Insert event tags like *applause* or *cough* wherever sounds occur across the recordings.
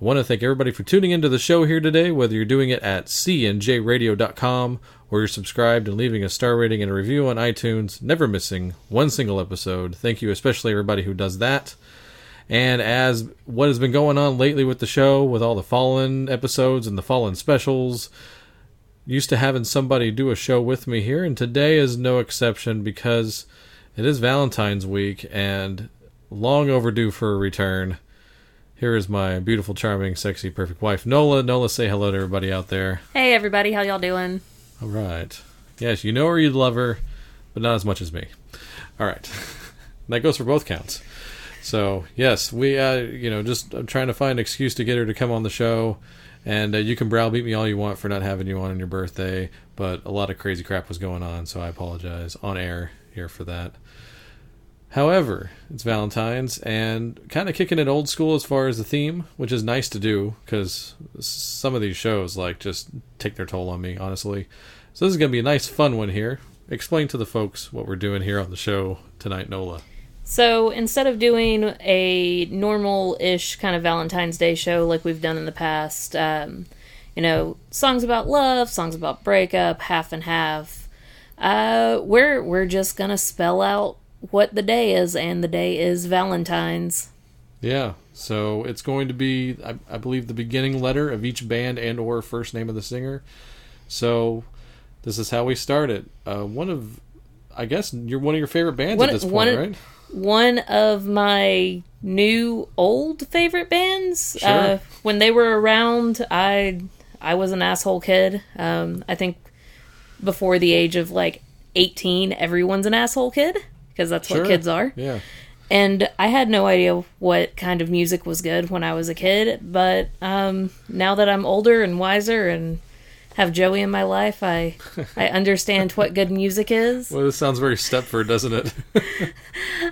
I want to thank everybody for tuning into the show here today, whether you're doing it at cnjradio.com or you're subscribed and leaving a star rating and a review on iTunes, never missing one single episode. Thank you, especially everybody who does that. And as what has been going on lately with the show, with all the Fallen episodes and the Fallen specials, used to having somebody do a show with me here, and today is no exception because it is Valentine's week and long overdue for a return. Here is my beautiful, charming, sexy, perfect wife, Nola. Nola, say hello to everybody out there. Hey everybody, how y'all doing? All right. Yes, you know her, you love her, but not as much as me. All right. *laughs* that goes for both counts. So yes, we, uh, you know, just I'm trying to find an excuse to get her to come on the show. And uh, you can browbeat me all you want for not having you on on your birthday, but a lot of crazy crap was going on, so I apologize on air here for that. However, it's Valentine's and kind of kicking it old school as far as the theme, which is nice to do because some of these shows like just take their toll on me, honestly. So this is going to be a nice, fun one here. Explain to the folks what we're doing here on the show tonight, Nola. So instead of doing a normal ish kind of Valentine's Day show like we've done in the past, um, you know, songs about love, songs about breakup, half and half, uh, we're, we're just to spell out what the day is, and the day is Valentine's. Yeah, so it's going to be, I, I believe, the beginning letter of each band and or first name of the singer. So this is how we start it. Uh, one of, I guess, you're one of your favorite bands One- at this point, one- right? One of my new old favorite bands. Sure. Uh, when they were around, I I was an asshole kid. Um, I think before the age of like 18, everyone's an asshole kid because that's Sure. what kids are. Yeah. And I had no idea what kind of music was good when I was a kid, but um, now that I'm older and wiser and have Joey in my life, I I *laughs* understand what good music is. Well, this sounds very Stepford, doesn't it? *laughs*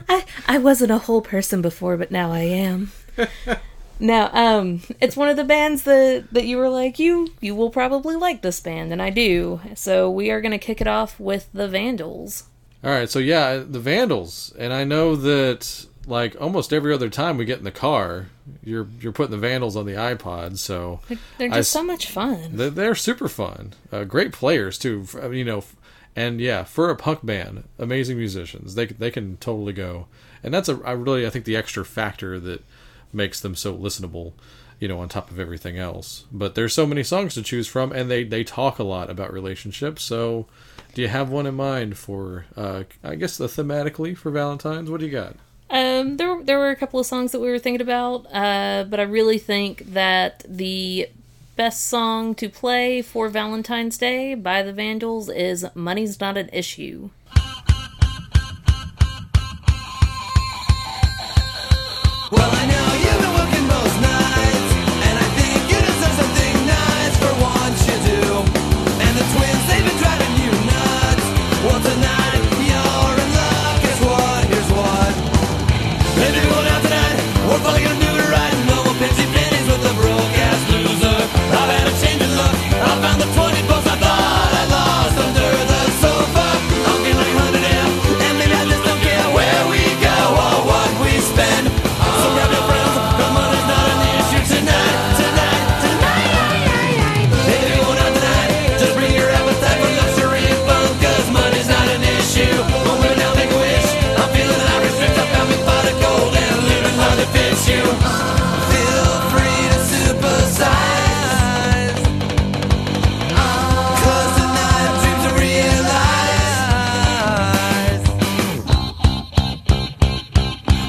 I I wasn't a whole person before, but now I am. *laughs* now, um, it's one of the bands that that you were like you you will probably like this band, and I do. So we are gonna kick it off with the Vandals. All right, so yeah, the Vandals, and I know that like almost every other time we get in the car, you're you're putting the Vandals on the iPod. So They're, they're I just s- so much fun. they're, they're super fun, uh, great players too. I you know, and yeah, for a punk band, amazing musicians. They they can totally go, and that's a I really I think the extra factor that makes them so listenable. You know, on top of everything else. But there's so many songs to choose from, and they they talk a lot about relationships. So, do you have one in mind for? Uh, I guess the thematically for Valentine's. What do you got? Um, there there were a couple of songs that we were thinking about, uh, but I really think that the best song to play for Valentine's Day by the Vandals is "Money's Not an Issue."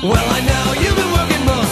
Well, I know you've been working both.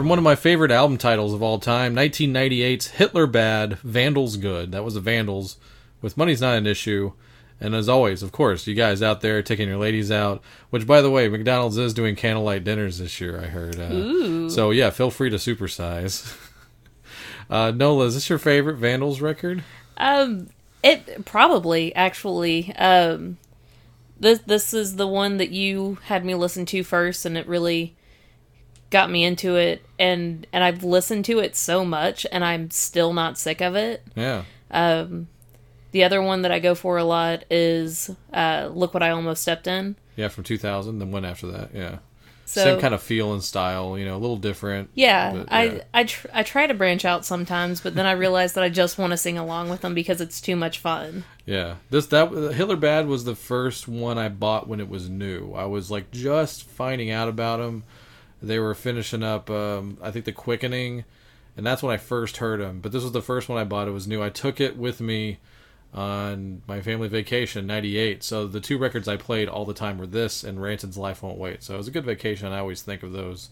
From one of my favorite album titles of all time, 1998's Hitler Bad, Vandals Good. That was the Vandals with Money's Not an Issue. And as always, of course, you guys out there taking your ladies out, which by the way, McDonald's is doing candlelight dinners this year, I heard. Uh. So yeah, feel free to supersize. *laughs* uh, Nola, is this your favorite Vandals record? Um, it probably actually. Um, this this is the one that you had me listen to first, and it really got me into it. And and I've listened to it so much, and I'm still not sick of it. Yeah. Um the other one that I go for a lot is uh, "Look What I Almost Stepped In." Yeah, from 2000, then one after that, yeah. So Same kind of feel and style, you know, a little different. Yeah, but, I yeah. I tr- I try to branch out sometimes, but then I realize that I just want to sing along with them because it's too much fun. Yeah, this that Hitler Bad was the first one I bought when it was new. I was like just finding out about them. They were finishing up, um, I think, the Quickening, and that's when I first heard them. But this was the first one I bought. It was new. I took it with me on my family vacation '98. So the two records I played all the time were this and Rancid's Life Won't Wait. So it was a good vacation. I always think of those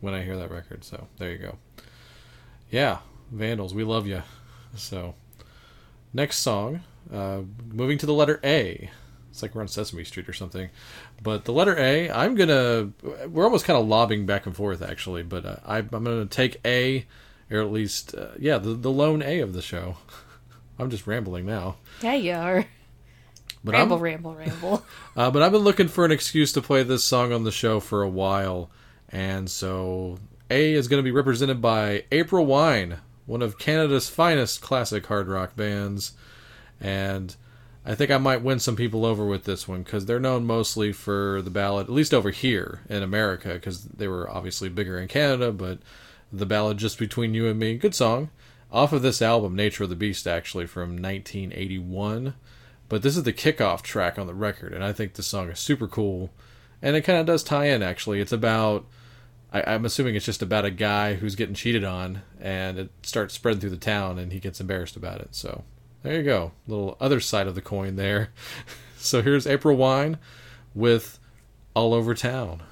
when I hear that record. So there you go. Yeah, Vandals, we love you. So next song, uh, moving to the letter A. It's like we're on Sesame Street or something. But the letter A, I'm gonna. We're almost kind of lobbing back and forth actually, but uh, I, I'm gonna take A, or at least uh, yeah, the the lone A of the show. *laughs* I'm just rambling now. Yeah, you are. But ramble, I'm, ramble, ramble. *laughs* uh, but I've been looking for an excuse to play this song on the show for a while, and so A is going to be represented by April Wine, one of Canada's finest classic hard rock bands, and I think I might win some people over with this one because they're known mostly for the ballad, at least over here in America, because they were obviously bigger in Canada, but the ballad "Just Between You and Me," good song, off of this album, "Nature of the Beast," actually from 1981 but this is the kickoff track on the record, and I think the song is super cool. And it kind of does tie in, actually. It's about, I, I'm assuming it's just about a guy who's getting cheated on, and it starts spreading through the town, and he gets embarrassed about it. So there you go. Little other side of the coin there. *laughs* so here's April Wine with All Over Town.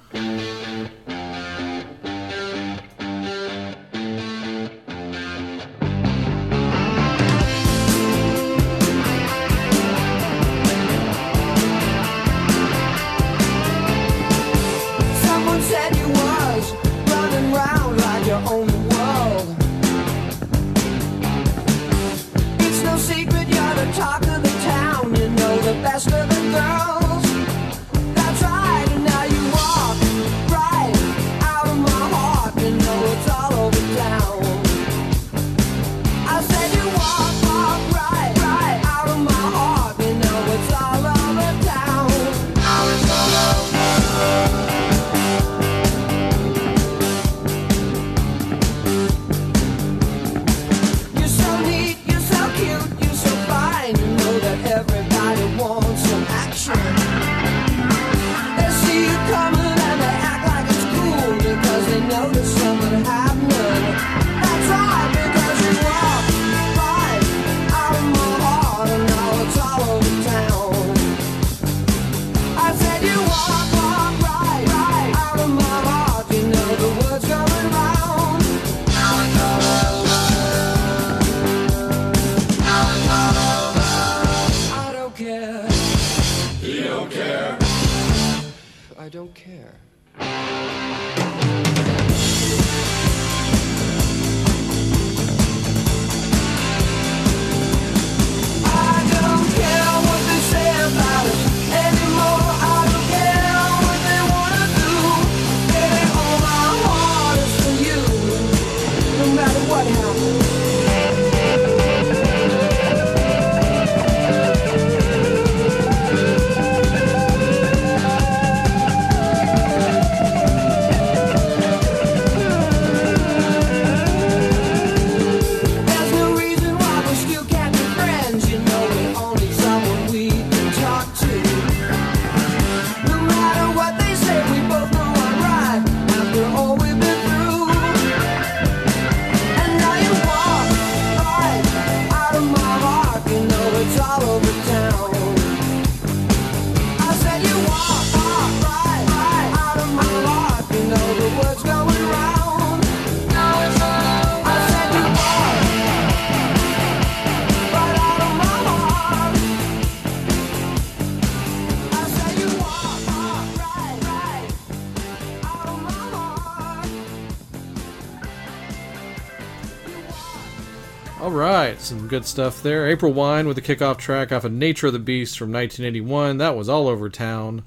All right, some good stuff there. April Wine with the kickoff track off of Nature of the Beast from 1981. That was all over town.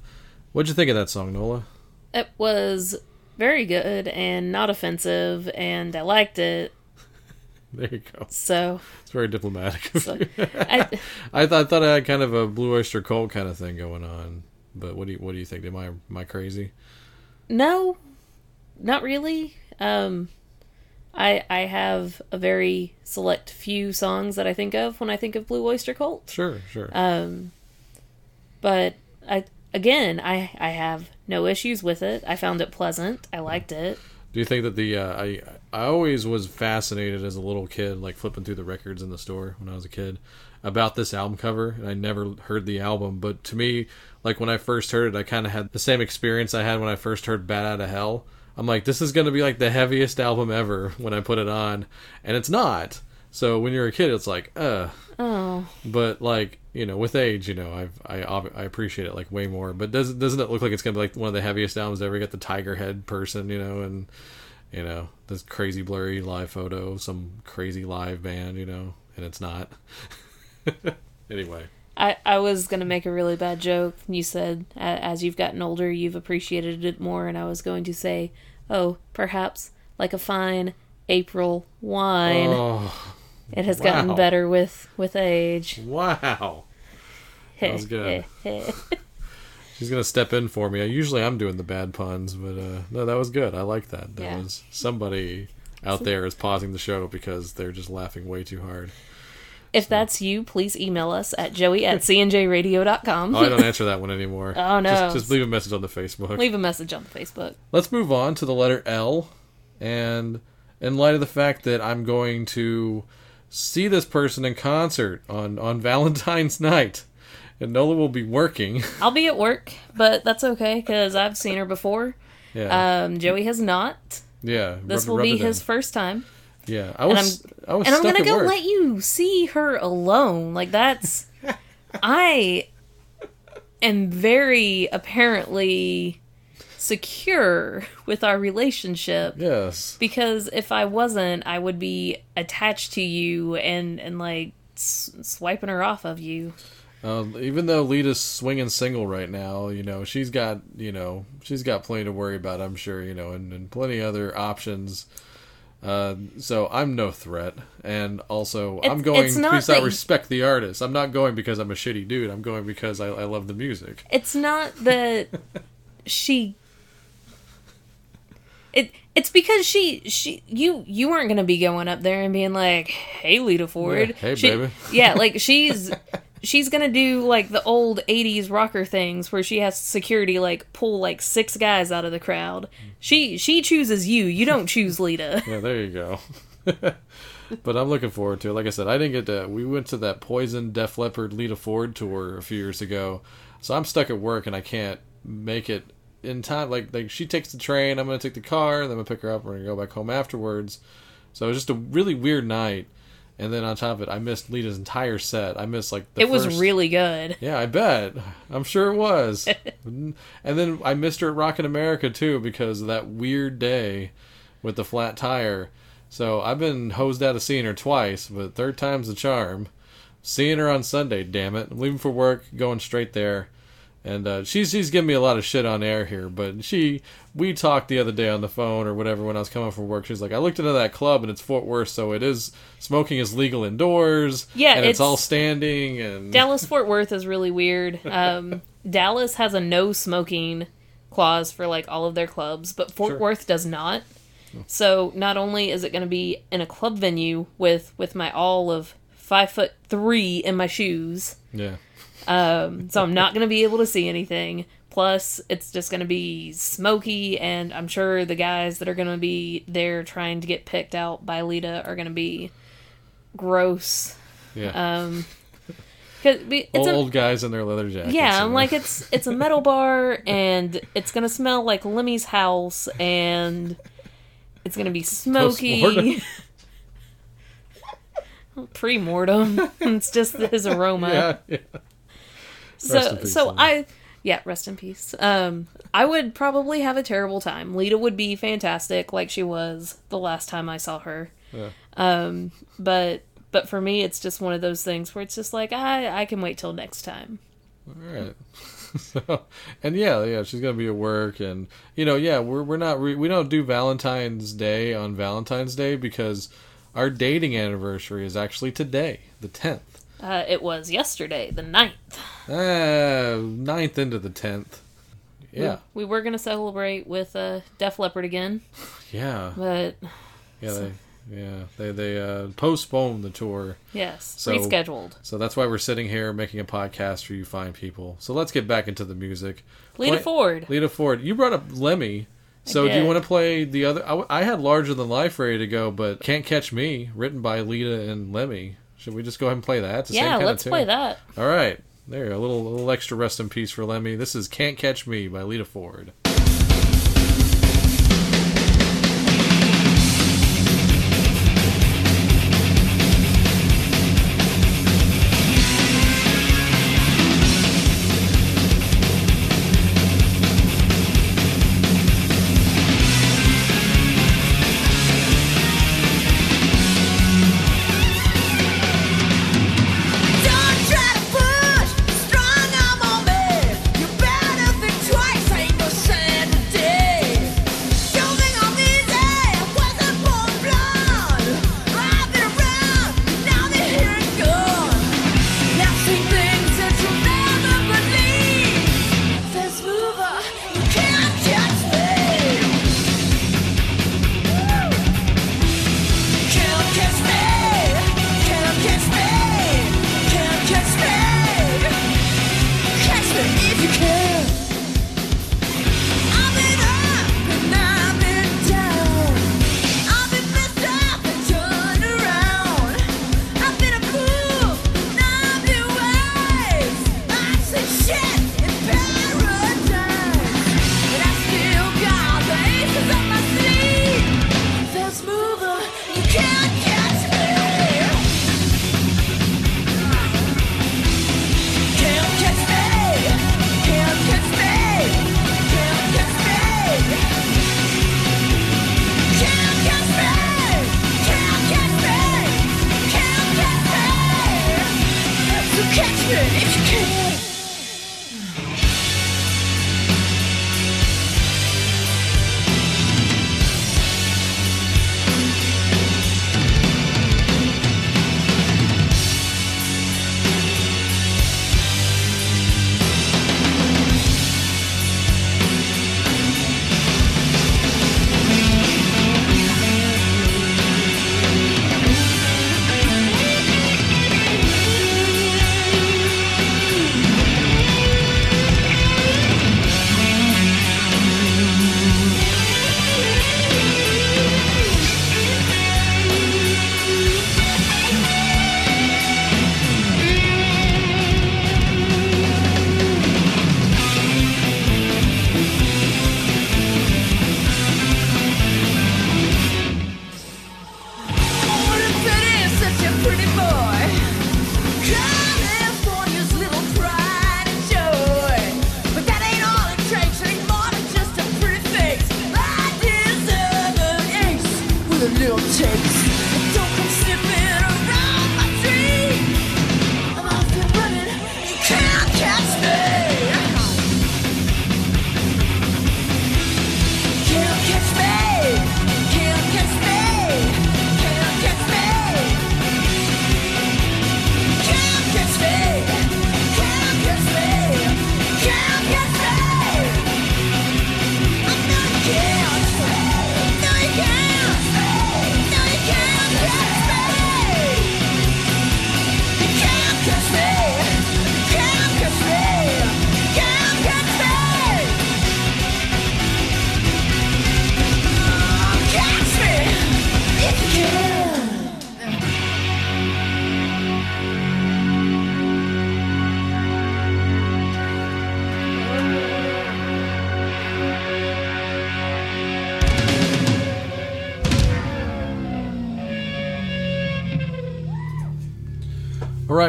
What'd you think of that song, Nola? It was very good and not offensive, and I liked it. *laughs* There you go. So, It's very diplomatic. so. I, *laughs* I, th- I thought I had kind of a Blue Oyster Cult kind of thing going on. But what do you what do you think? Am I am I crazy? no, not really. Um, I I have a very select few songs that I think of when I think of Blue Oyster Cult. Sure, sure. Um, but I again, I I have no issues with it. I found it pleasant. I liked it. Do you think that the uh, I I always was fascinated as a little kid, like flipping through the records in the store when I was a kid, about this album cover, and I never heard the album. But to me, like when I first heard it, I kind of had the same experience I had when I first heard "Bat Out of Hell." I'm like, this is going to be like the heaviest album ever when I put it on, and it's not. So when you're a kid, it's like, uh. Oh, But like you know, with age, you know, I've, I I appreciate it like way more. But does doesn't it look like it's gonna be like one of the heaviest albums ever? You got the tiger head person, you know, and you know this crazy blurry live photo, some crazy live band, you know, and it's not. *laughs* anyway, I, I was gonna make a really bad joke. You said as you've gotten older, you've appreciated it more, and I was going to say, oh, perhaps like a fine April wine. oh it has gotten better with with age. wow, *laughs* That was good. *laughs* she's gonna step in for me. Usually I'm doing the bad puns, but uh, no, that was good. I like that. That Yeah. was somebody out there is pausing the show because they're just laughing way too hard. If that's you, please email us at joey at *laughs* cnjradio.com. Oh, I don't answer that one anymore. *laughs* Oh, no. Just, just leave a message on the Facebook. Leave a message on the Facebook. Let's move on to the letter L. And in light of the fact that I'm going to see this person in concert on, on *laughs* Valentine's night, and Nola will be working. I'll be at work, but that's okay because I've seen her before. yeah. Um, Joey has not. yeah. This will be it in. his first time. Yeah. I was, I was and I'm gonna go work. let you see her alone. Like that's *laughs* I am very apparently secure with our relationship Yes. because if I wasn't, I would be attached to you and and like s- swiping her off of you. Um, even though Lita's swinging single right now, you know she's got you know she's got plenty to worry about. I'm sure you know, and, and plenty other options. Uh, so I'm no threat, and also I'm going because I respect the artist. I'm not going because I'm a shitty dude. I'm going because I, I love the music. It's not that *laughs* she it it's because she she you you weren't gonna be going up there and being like, "Hey, Lita Ford, Yeah, hey, She- baby. yeah, like *laughs* she's she's gonna do like the old '80s rocker things where she has security like pull like six guys out of the crowd. She she chooses you. You don't *laughs* choose Lita. Yeah, there you go. *laughs* but I'm looking forward to it. Like I said, I didn't get to. We went to that Poison Def Leppard Lita Ford tour a few years ago, so I'm stuck at work and I can't make it in time. Like like she takes the train, I'm gonna take the car, then I'm gonna pick her up. We're gonna go back home afterwards. So it was just a really weird night. And then on top of it, I missed Lita's entire set. I missed like the It was first- really good. *laughs* yeah, I bet. I'm sure it was. *laughs* and then I missed her at Rockin' America too because of that weird day with the flat tire. So I've been hosed out of seeing her twice, but third time's the charm. Seeing her on Sunday, damn it. I'm leaving for work, going straight there. And uh, she's she's giving me a lot of shit on air here, but she we talked the other day on the phone or whatever when I was coming from work. She's like, I looked into that club and it's Fort Worth, so it is smoking is legal indoors. Yeah, and it's, it's- all standing and *laughs* Dallas Fort Worth is really weird. Um, *laughs* Dallas has a no smoking clause for like all of their clubs, but Fort Sure. Worth does not. So not only is it going to be in a club venue with with my all of five foot three in my shoes, yeah. Um, so I'm not going to be able to see anything. Plus, it's just going to be smoky, and I'm sure the guys that are going to be there trying to get picked out by Lita are going to be gross. Yeah. Um, 'cause it's a, old guys in their leather jackets. yeah, I'm like it's it's a metal bar and it's gonna smell like Lemmy's house and it's gonna be smoky. Post-mortem. Pre mortem. it's just his aroma. yeah, yeah. So peace, so Lemmy. I yeah, rest in peace. Um I would probably have a terrible time. Lita would be fantastic like she was the last time I saw her. Yeah. Um but but for me, it's just one of those things where it's just like I I can wait till next time. All right. *laughs* so, and yeah, yeah, she's gonna be at work, and you know, yeah, we're we're not re- we don't do Valentine's Day on Valentine's Day because our dating anniversary is actually today, the tenth. Uh, it was yesterday, the 9th. Uh, ninth into the tenth. Yeah, We were gonna celebrate with uh, Def Leppard again, yeah, but yeah. They, yeah, they they uh, postponed the tour. yes, So- rescheduled. So that's why we're sitting here making a podcast for you fine people. So let's get back into the music. Lita Play- Ford. Lita Ford. You brought up Lemmy. So do you want to play the other? I had Larger Than Life ready to go, but Can't Catch Me, written by Lita and Lemmy. Should we just go ahead and play that? Yeah, let's play that. All right. There, a little, little extra rest in peace for Lemmy. This is Can't Catch Me by Lita Ford.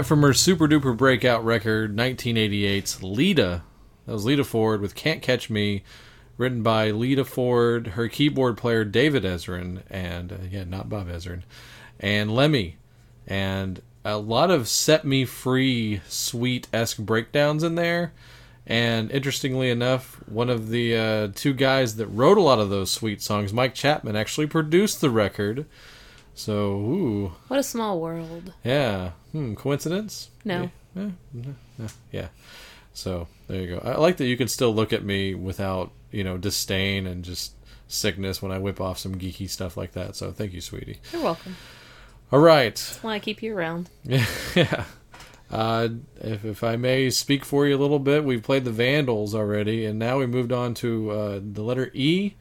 From her super duper breakout record, 1988's Lita. That was Lita Ford with Can't Catch Me, written by Lita Ford, her keyboard player David Ezrin, and uh, yeah, not Bob Ezrin, and Lemmy. and a lot of set me free, sweet esque breakdowns in there. And interestingly enough, one of the uh, two guys that wrote a lot of those sweet songs, Mike Chapman, actually produced the record. So, ooh, What a small world. yeah. Hmm, coincidence? No. Yeah, yeah, yeah, yeah. So there you go. I like that you can still look at me without you know disdain and just sickness when I whip off some geeky stuff like that. So thank you, sweetie. You're welcome. All right. That's why I keep you around. *laughs* yeah. Uh, if, if I may speak for you a little bit, we've played the Vandals already, and now we moved on to uh, the letter E.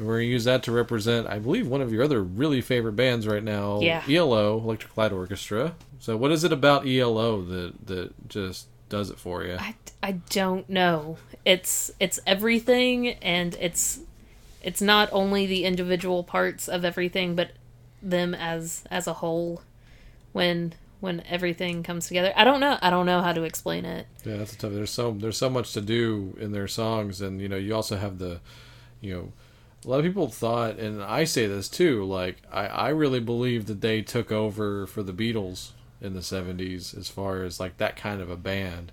And we're going to use that to represent, I believe, one of your other really favorite bands right now, Yeah. ELO, Electric Light Orchestra. So, what is it about ELO that that just does it for you? I, I don't know. It's it's everything, and it's it's not only the individual parts of everything, but them as as a whole. When when everything comes together, I don't know. I don't know how to explain it. Yeah, that's tough. There's so there's so much to do in their songs, and you know, you also have the, you know, a lot of people thought, and I say this too. Like, I I really believe that they took over for the Beatles in the '70s as far as like that kind of a band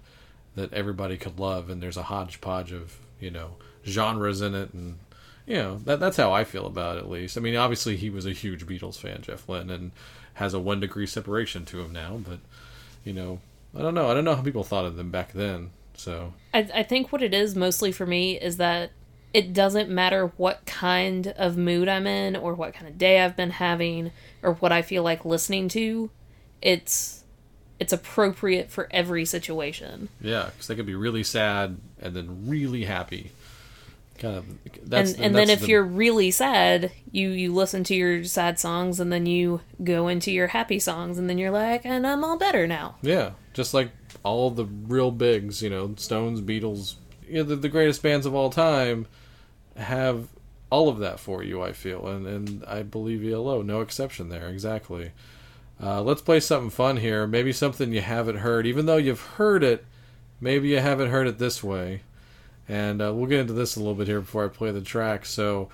that everybody could love, and there's a hodgepodge of you know genres in it, and you know that that's how I feel about it. At least, I mean, obviously he was a huge Beatles fan, Jeff Lynne, and has a one degree separation to him now, but you know, I don't know. I don't know how people thought of them back then. So I, I think what it is mostly for me is that it doesn't matter what kind of mood I'm in or what kind of day I've been having or what I feel like listening to. It's it's appropriate for every situation. yeah, because they could be really sad and then really happy. Kind of. That's, and and then that's if the- you're really sad, you you listen to your sad songs and then you go into your happy songs and then you're like, and I'm all better now. yeah, just like all the real bigs, you know, Stones, Beatles, you know, the, the greatest bands of all time, have all of that for you. I feel, and and I believe ELO, no exception there. Exactly. Uh, let's play something fun here. Maybe something you haven't heard, even though you've heard it. Maybe you haven't heard it this way. And uh, we'll get into this a little bit here before I play the track. So,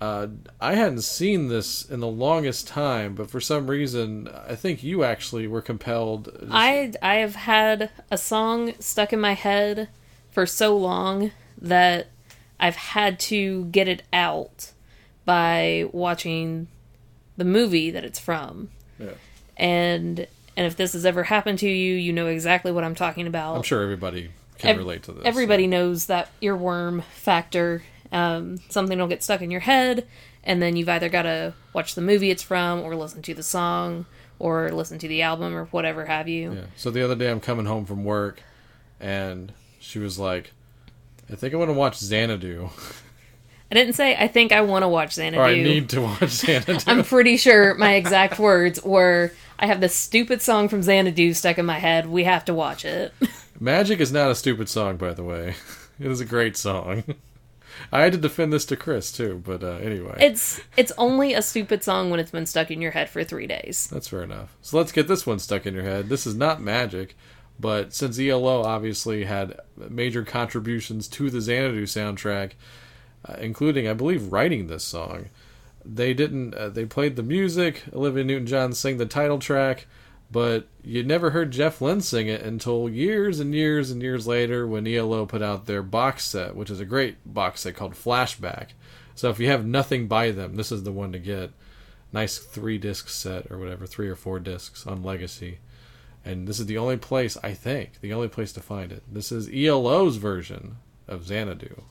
uh, I hadn't seen this in the longest time, but for some reason, I think you actually were compelled. I I have had a song stuck in my head for so long that I've had to get it out by watching the movie that it's from. Yeah. And and if this has ever happened to you, you know exactly what I'm talking about. I'm sure everybody can Ev- relate to this. Everybody knows that earworm factor. Um, something will get stuck in your head, and then you've either got to watch the movie it's from, or listen to the song, or listen to the album, or whatever have you. Yeah. So the other day, I'm coming home from work, and she was like, "I think I want to watch Xanadu, I didn't say I think I want to watch Xanadu. or I need to watch Xanadu." I'm pretty sure my exact words were I have this stupid song from Xanadu stuck in my head. We have to watch it. Magic is not a stupid song, by the way. It is a great song. *laughs* I had to defend this to Chris too, but uh, anyway, It's it's only a stupid song when it's been stuck in your head for 3 days. that's fair enough. So let's get this one stuck in your head. This is not Magic, but since ELO obviously had major contributions to the Xanadu soundtrack, uh, including, I believe, writing this song, they didn't. Uh, they played the music. Olivia Newton-John sang the title track, but you never heard Jeff Lynne sing it until years and years and years later when ELO put out their box set, which is a great box set called Flashback. So if you have nothing by them, this is the one to get. Nice three disc set or whatever, three or four discs on Legacy. And this is the only place, I think, the only place to find it. This is ELO's version of Xanadu.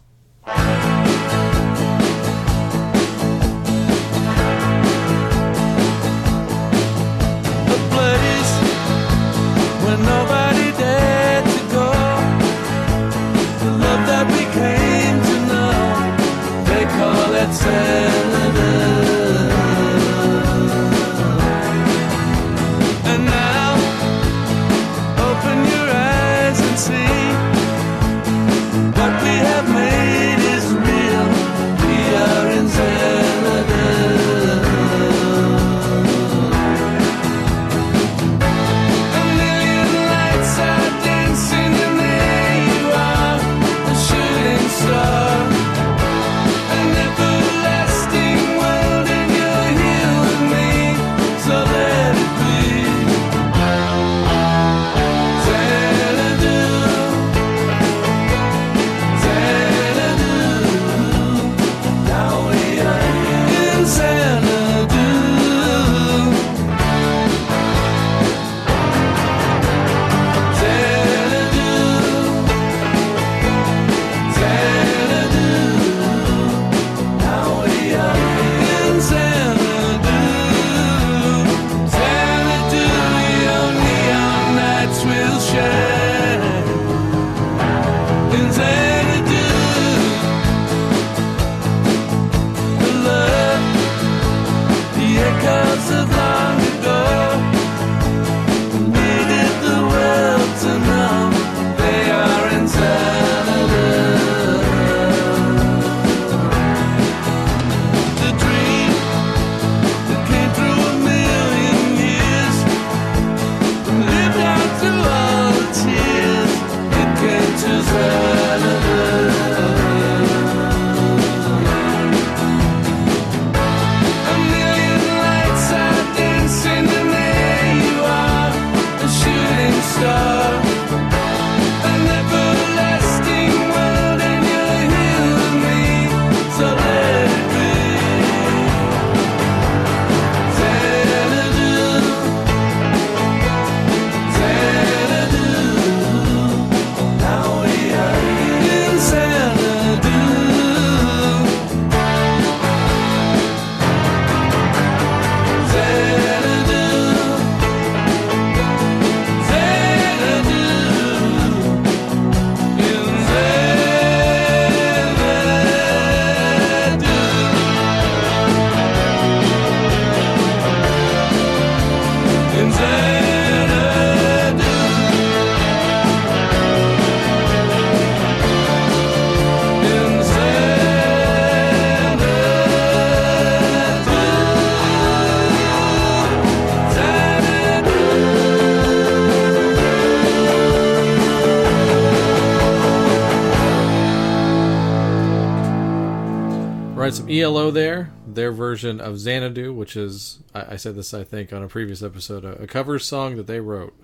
ELO there. Their version of Xanadu, which is I, I said this I think on a previous episode, a, a cover song that they wrote.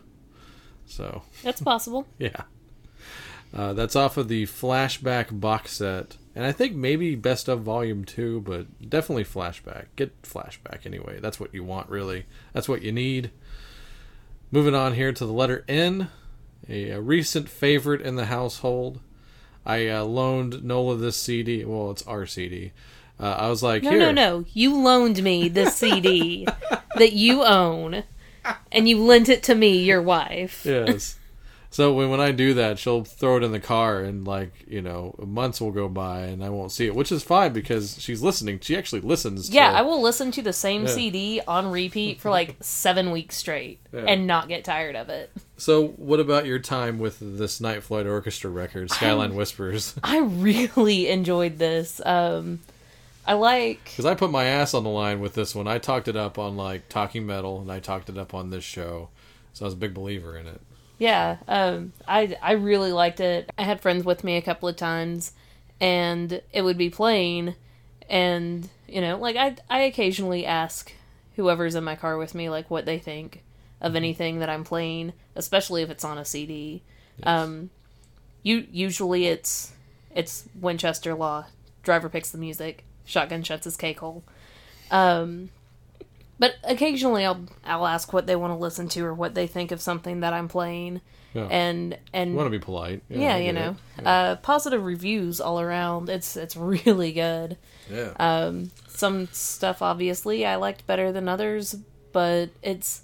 So That's possible. *laughs* yeah, uh, that's off of the Flashback box set, and I think maybe Best of Volume Two, but definitely Flashback. Get Flashback anyway. That's what you want, really. That's what you need. Moving on here to the letter N, a, a recent favorite in the household. I uh, loaned Nola this CD. Well, it's our CD. Uh, I was like, No, here. no, no. You loaned me the *laughs* CD that you own, and you lent it to me, your wife. yes. So when when I do that, she'll throw it in the car, and like you know, months will go by, and I won't see it, which is fine because she's listening. She actually listens. Yeah, to, I will listen to the same Yeah. CD on repeat for like seven weeks straight Yeah. and not get tired of it. So what about your time with this Night Flight Orchestra record, Skyline Whispers? I really enjoyed this. Um, I like. Because I put my ass on the line with this one. I talked it up on like Talking Metal, and I talked it up on this show, so I was a big believer in it. Yeah, um, I I really liked it. I had friends with me a couple of times, and it would be playing, and you know, like I I occasionally ask whoever's in my car with me like what they think of anything that I'm playing, especially if it's on a CD. Um, you usually it's it's Winchester Law. Driver picks the music. Shotgun shuts his cake hole. Um, but occasionally I'll I'll ask what they want to listen to or what they think of something that I'm playing, Yeah. and and You want to be polite. yeah, I you know, it. uh, positive reviews all around. It's it's really good. Yeah. Um, some stuff obviously I liked better than others, but it's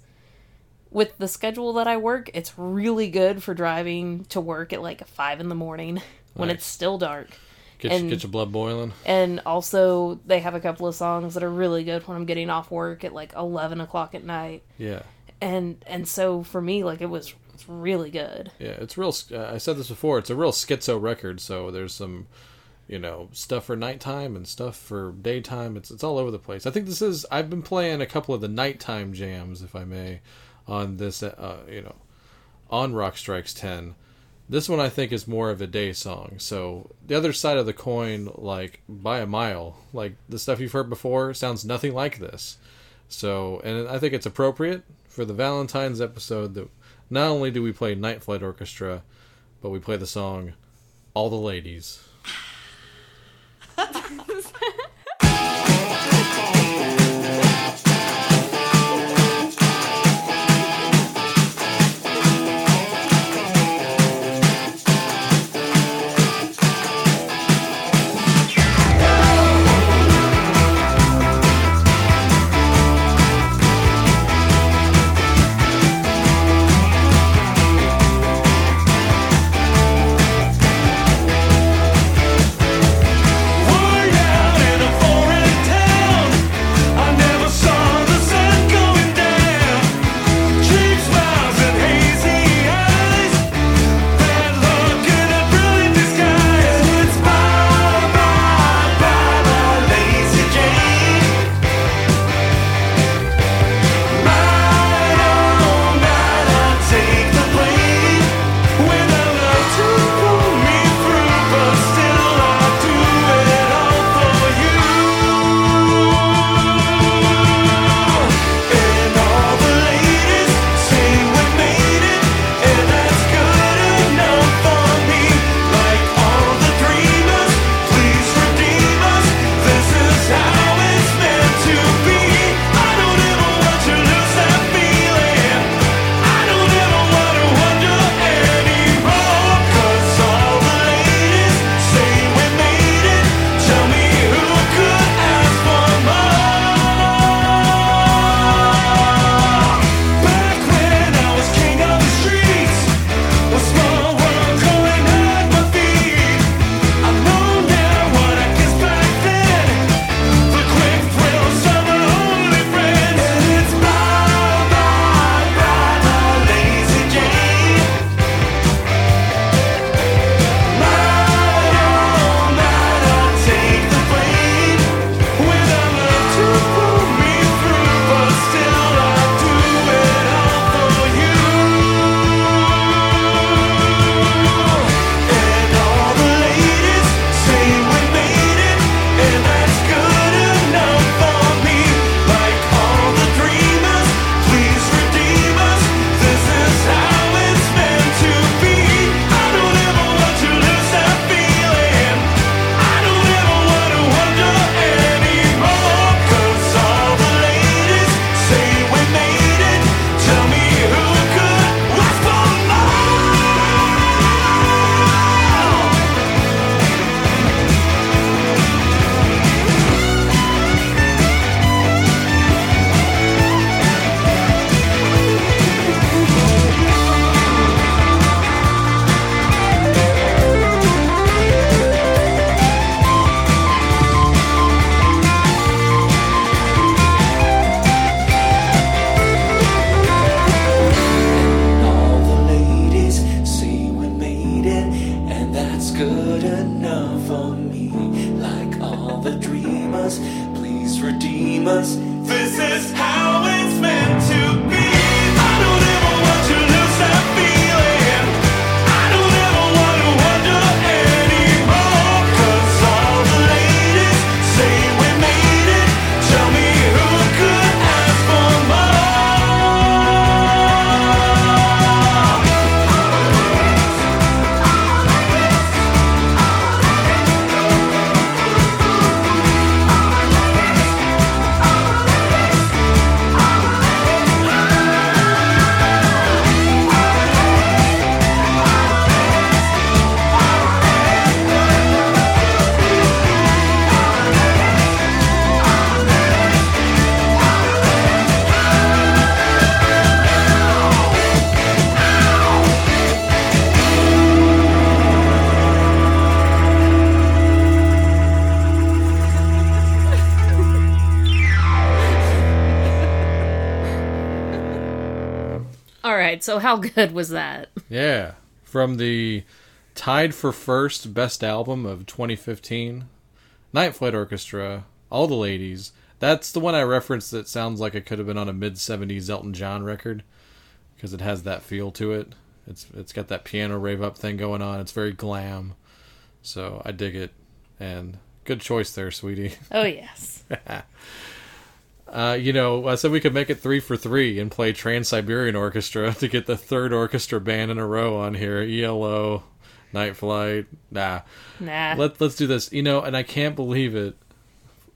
with the schedule that I work, it's really good for driving to work at like five in the morning *laughs* when Nice. it's still dark. Get, and- get your blood boiling. And also, they have a couple of songs that are really good when I'm getting off work at like eleven o'clock at night. Yeah. And and so for me, like it was it's really good. Yeah, it's real. Uh, I said this before. It's a real schizo record. So there's some, you know, stuff for nighttime and stuff for daytime. It's it's all over the place. I think this is. I've been playing a couple of the nighttime jams, if I may, on this. Uh, you know, on Rock Strikes Ten. This one I think is more of a day song. So the other side of the coin, like by a mile, like the stuff you've heard before, sounds nothing like this. So, and I think it's appropriate for the Valentine's episode that not only do we play Night Flight Orchestra, but we play the song All the Ladies. *laughs* so how *laughs* good was that? Yeah. From the tied for first best album of 2015, Night Flight Orchestra, All the Ladies. That's the one I referenced that sounds like it could have been on a mid 70s Elton John record because it has that feel to it. It's it's got that piano rave up thing going on. It's very glam. So I dig it and good choice there, sweetie. Oh *laughs* yes. *laughs* Uh, you know, I said we could make it three for three and play Trans Siberian Orchestra *laughs* to get the third orchestra band in a row on here. ELO, Night Flight. Nah. Nah. Let, let's do this. You know, and I can't believe it.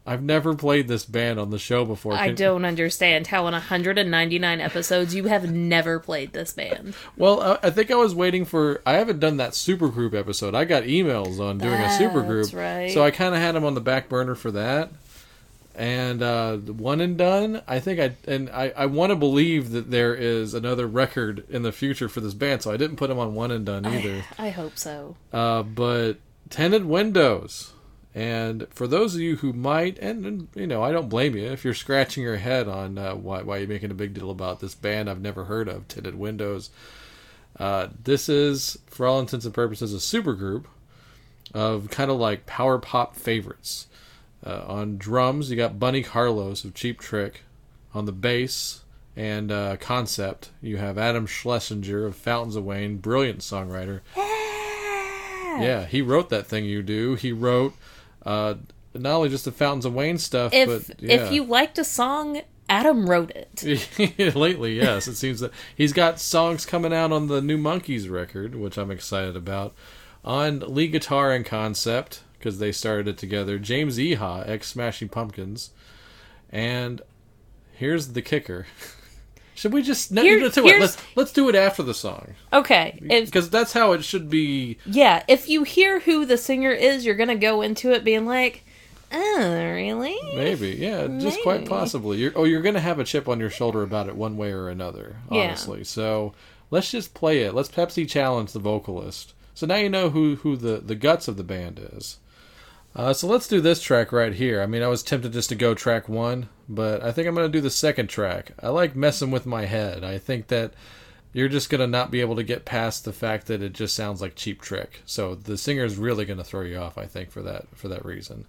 I've never played this band on the show before. I don't understand how in 199 episodes you have never played this band. Well, I, think I was waiting for. I haven't done that supergroup episode. I got emails on doing a supergroup, That's right. so I kind of had them on the back burner for that. And uh, one and done. I think I and I, I want to believe that there is another record in the future for this band, so I didn't put them on one and done either. I hope so. Uh, but tinted windows. And for those of you who might, and, and, you know, I don't blame you if you're scratching your head on uh, why why you're making a big deal about this band I've never heard of, Tinted Windows. Uh, this is, for all intents and purposes, a supergroup of kind of like power pop favorites. Uh, on drums, you got Bunny Carlos of Cheap Trick. On the bass and uh, concept, you have Adam Schlesinger of Fountains of Wayne, brilliant songwriter. Yeah, he wrote that thing you do. He wrote uh, not only just the Fountains of Wayne stuff, If but yeah. if you liked a song, Adam wrote it. *laughs* lately, yes, it seems that he's got songs coming out on the new Monkees record, which I'm excited about. On lead guitar and concept because they started it together. James Iha, ex Smashing Pumpkins, and here's the kicker. *laughs* Should we just no, Here- no, tell what, let's let's do it after the song Okay, because that's how it should be. yeah, if you hear who the singer is, you're gonna go into it being like, "Oh, really?" Maybe, yeah, just quite possibly. You're, oh, you're going to have a chip on your shoulder about it one way or another, Yeah. honestly. So let's just play it. Let's Pepsi challenge the vocalist. So now you know who who the the guts of the band is. Uh, so let's do this track right here. I mean, I was tempted just to go track one, but I think I'm going to do the second track. I like messing with my head. I think that you're just going to not be able to get past the fact that it just sounds like cheap trick. So the singer is really going to throw you off. I think for that for that reason.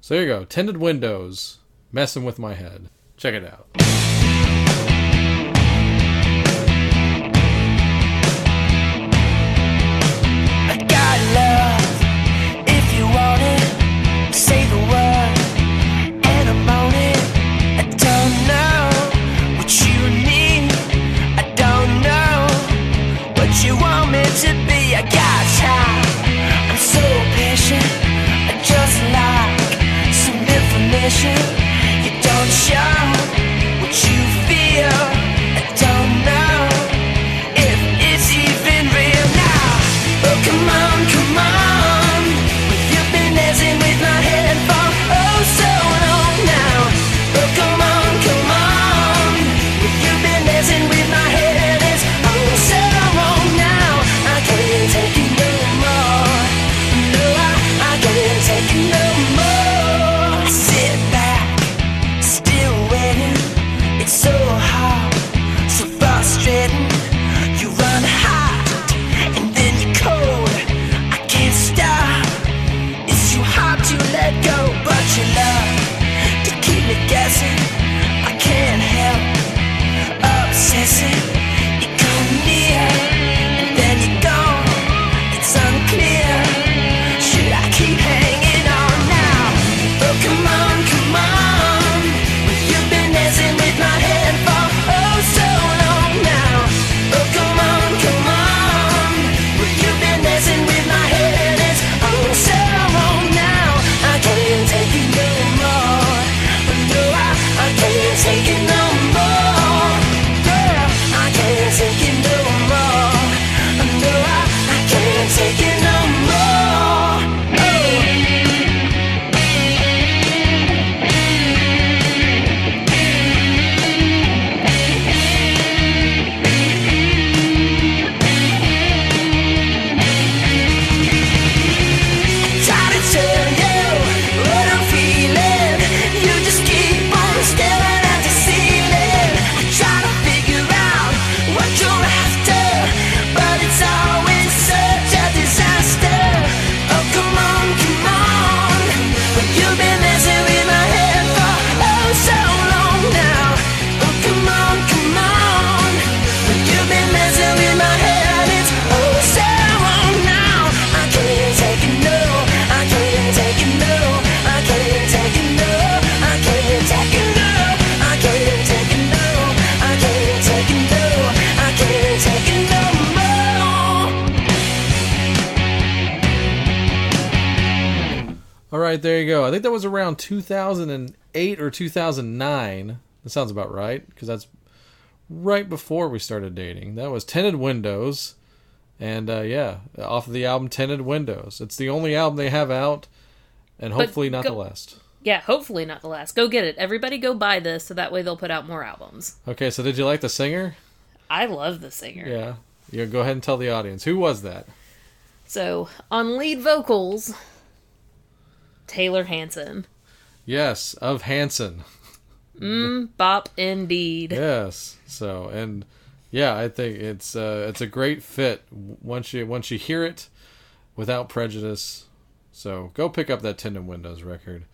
So here you go. Tinted windows, messing with my head. Check it out. I got love Say the word right, there you go. I think that was around 2008 or 2009. That sounds about right because that's right before we started dating. That was Tinted Windows, and uh, yeah, off of the album Tinted Windows. It's the only album they have out, and hopefully not the last. Yeah, hopefully not the last. Go get it. Everybody go buy this so that way they'll put out more albums. Okay, so did you like the singer? I love the singer. Yeah. yeah. go ahead and tell the audience who was that. So, on lead vocals, Taylor Hanson. Yes, of Hanson. Mm, bop indeed. Yes. So and yeah, I think it's uh, it's a great fit once you once you hear it without prejudice. So go pick up that Tinted Windows record.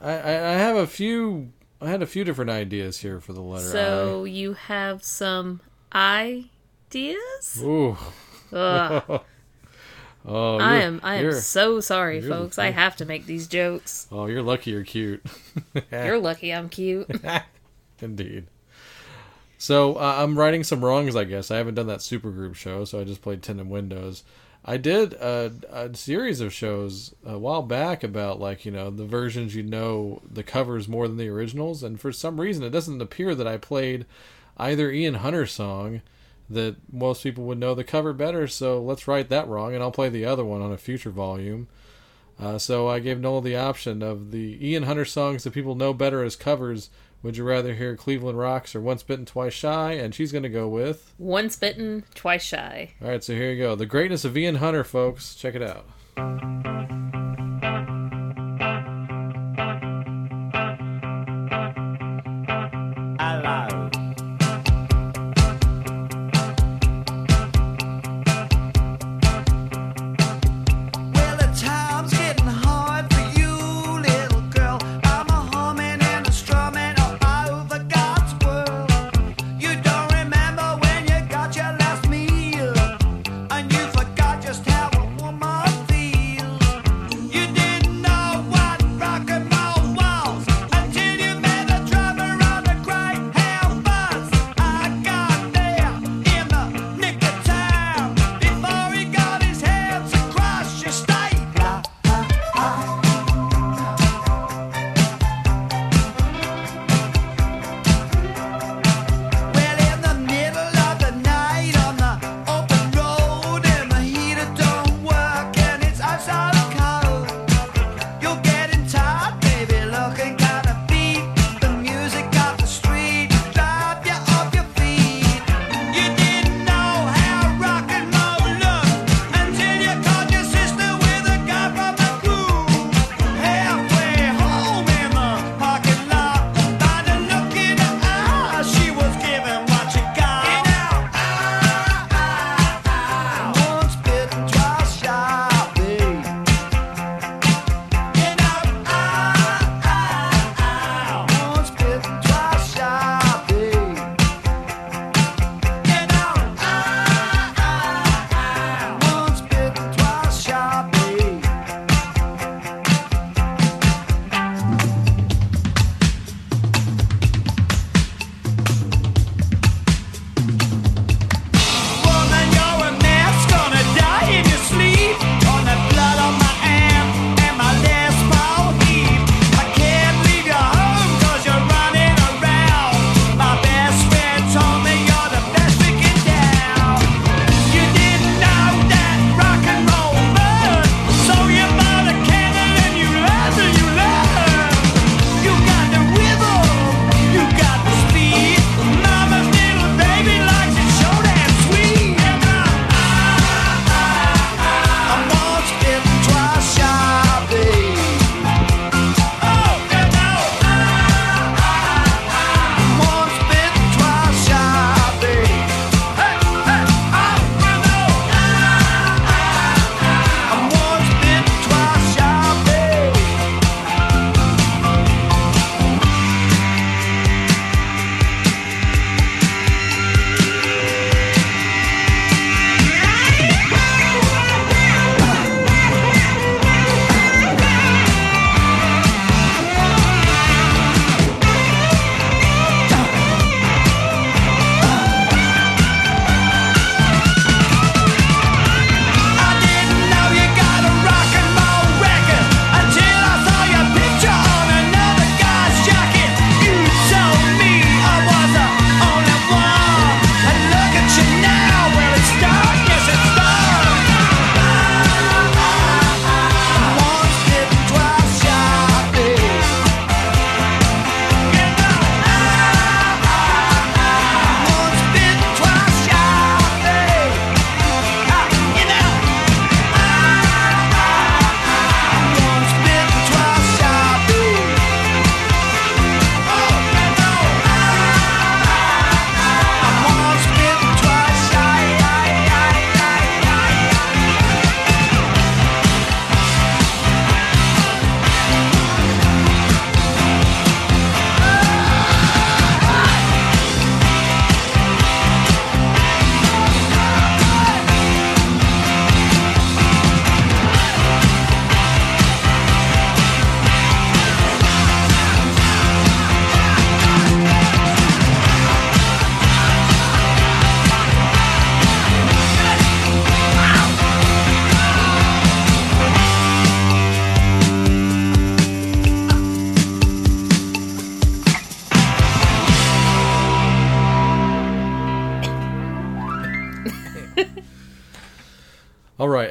I, I, I have a few. I had a few different ideas here for the letter So, you have some ideas? Ooh. *laughs* Oh, I am I am so sorry, folks. I have to make these jokes. Oh, you're lucky. You're cute. *laughs* You're lucky I'm cute. *laughs* Indeed. So uh, I'm writing some wrongs, I guess. I haven't done that supergroup show, so I just played Tinted Windows. I did a, a series of shows a while back about like you know the versions you know the covers more than the originals, and for some reason it doesn't appear that I played either Ian Hunter song that most people would know the cover better. So let's right that wrong, and I'll play the other one on a future volume. Uh, so I gave Nola the option of the Ian Hunter songs that people know better as covers. Would you rather hear Cleveland Rocks or Once Bitten, Twice Shy? And she's going to go with. Once bitten, twice shy. All right, so here you go. The greatness of Ian Hunter, folks. Check it out.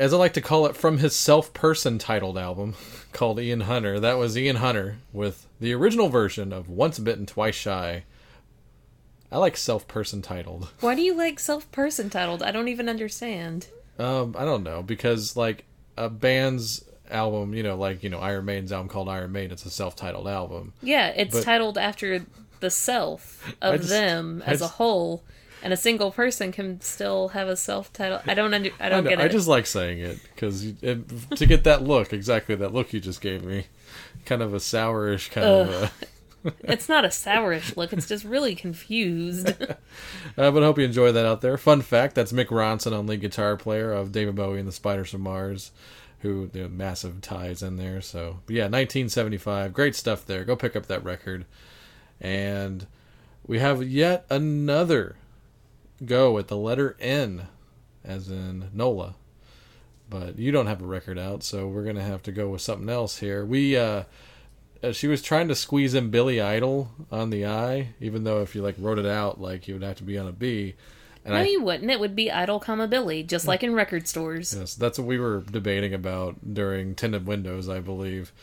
As I like to call it, from his self-person titled album *laughs* called Ian Hunter. That was Ian Hunter with the original version of Once Bitten, Twice Shy. I like self-person titled. *laughs* Why do you like self person titled? I don't even understand. Um, I don't know because like a band's album, you know, like you know Iron Maiden's album called Iron Maiden, it's a self-titled album. Yeah, it's But- titled after the self *laughs* of just- them as a whole, and a single person can still have a self title. I don't under, I I, don't know, get it. I just like saying it because to get that look, exactly that look you just gave me, kind of a sourish kind of. A, *laughs* It's not a sourish look. It's just really confused. *laughs* Uh, but I hope you enjoy that out there. Fun fact: that's Mick Ronson on lead guitar player of David Bowie and the Spiders from Mars, who you know, massive ties in there. So, but yeah, 1975, great stuff there. Go pick up that record, and we have yet another go at the letter N, as in Nola. But you don't have a record out, so we're gonna have to go with something else here. We uh, uh, she was trying to squeeze in Billy Idol on the I, even though if you like wrote it out, like you would have to be on a B. And no, I, you wouldn't. It would be idle, comma Billy, just like in record stores. yes, that's what we were debating about during Tinted Windows, I believe.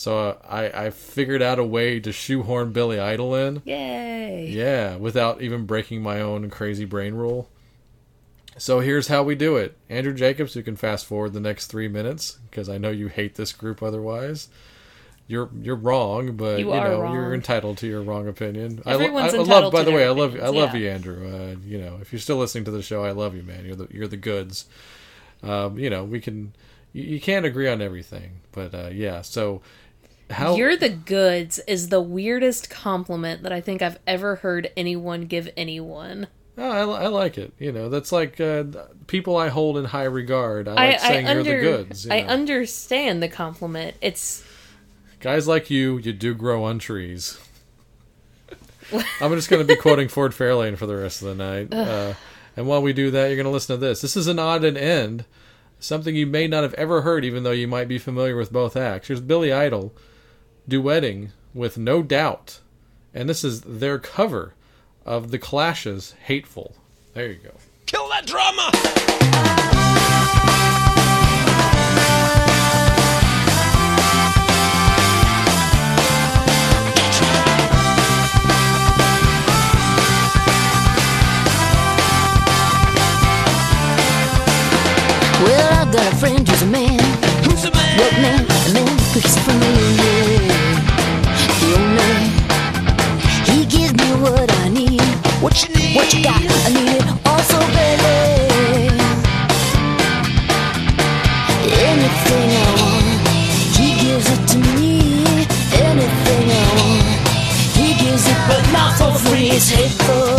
So uh, I I figured out a way to shoehorn Billy Idol in, Yay! yeah, without even breaking my own crazy brain rule. So here's how we do it. Andrew Jacobs, you can fast forward the next three minutes because I know you hate this group otherwise. You're you're wrong, but you, You know you're entitled to your wrong opinion. I, lo- Everyone's I, I love. By the way, their I love I love yeah. you, Andrew. Uh, you know, if you're still listening to the show, I love you, man. You're the you're the goods. Um, you know, we can. You, you can't agree on everything, but uh, yeah. So how You're the goods is the weirdest compliment that I think I've ever heard anyone give anyone. Oh, I, I like it. You know, that's like uh, people I hold in high regard. I I, like saying I you're the goods. you I know. understand the compliment. It's Guys like you, you do grow on trees. I'm just going to be quoting *laughs* Ford Fairlane for the rest of the night. Uh, and while we do that, you're going to listen to this. This is an odd and end, something you may not have ever heard, even though you might be familiar with both acts. Here's Billy Idol duetting with No Doubt. And this is their cover of The Clash's Hateful. There you go. Kill that drama! Well, I've got a friend who's a man. Who's the man? What man I need it also, baby. Anything I want, he gives it to me. Anything I want, he gives it, but not for free. It's hateful.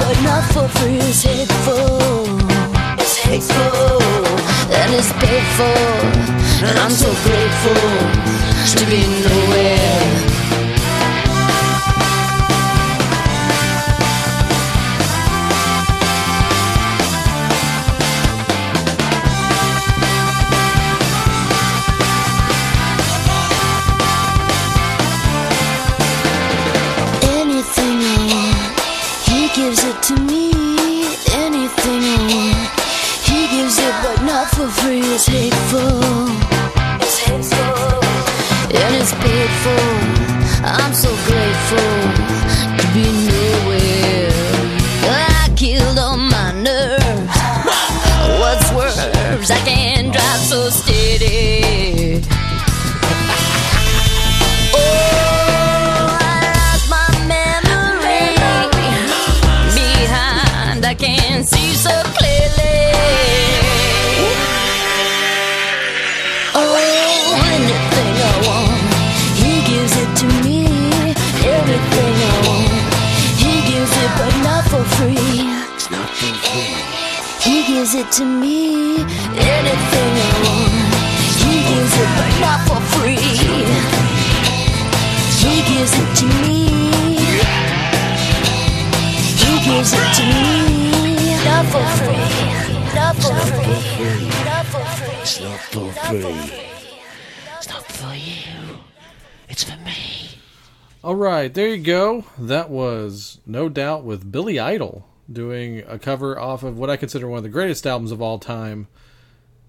But not for free. It's hateful. It's hateful. And it's painful. And I'm so grateful to be nowhere. It to me. Anything I want, he gives it, but not for free. He gives it to me. He gives it to me. Not for free. Not for free. Not for free. It's not for free. It's not for you. It's for me. All right, there you go. That was No Doubt with Billy Idol doing a cover off of what I consider one of the greatest albums of all time,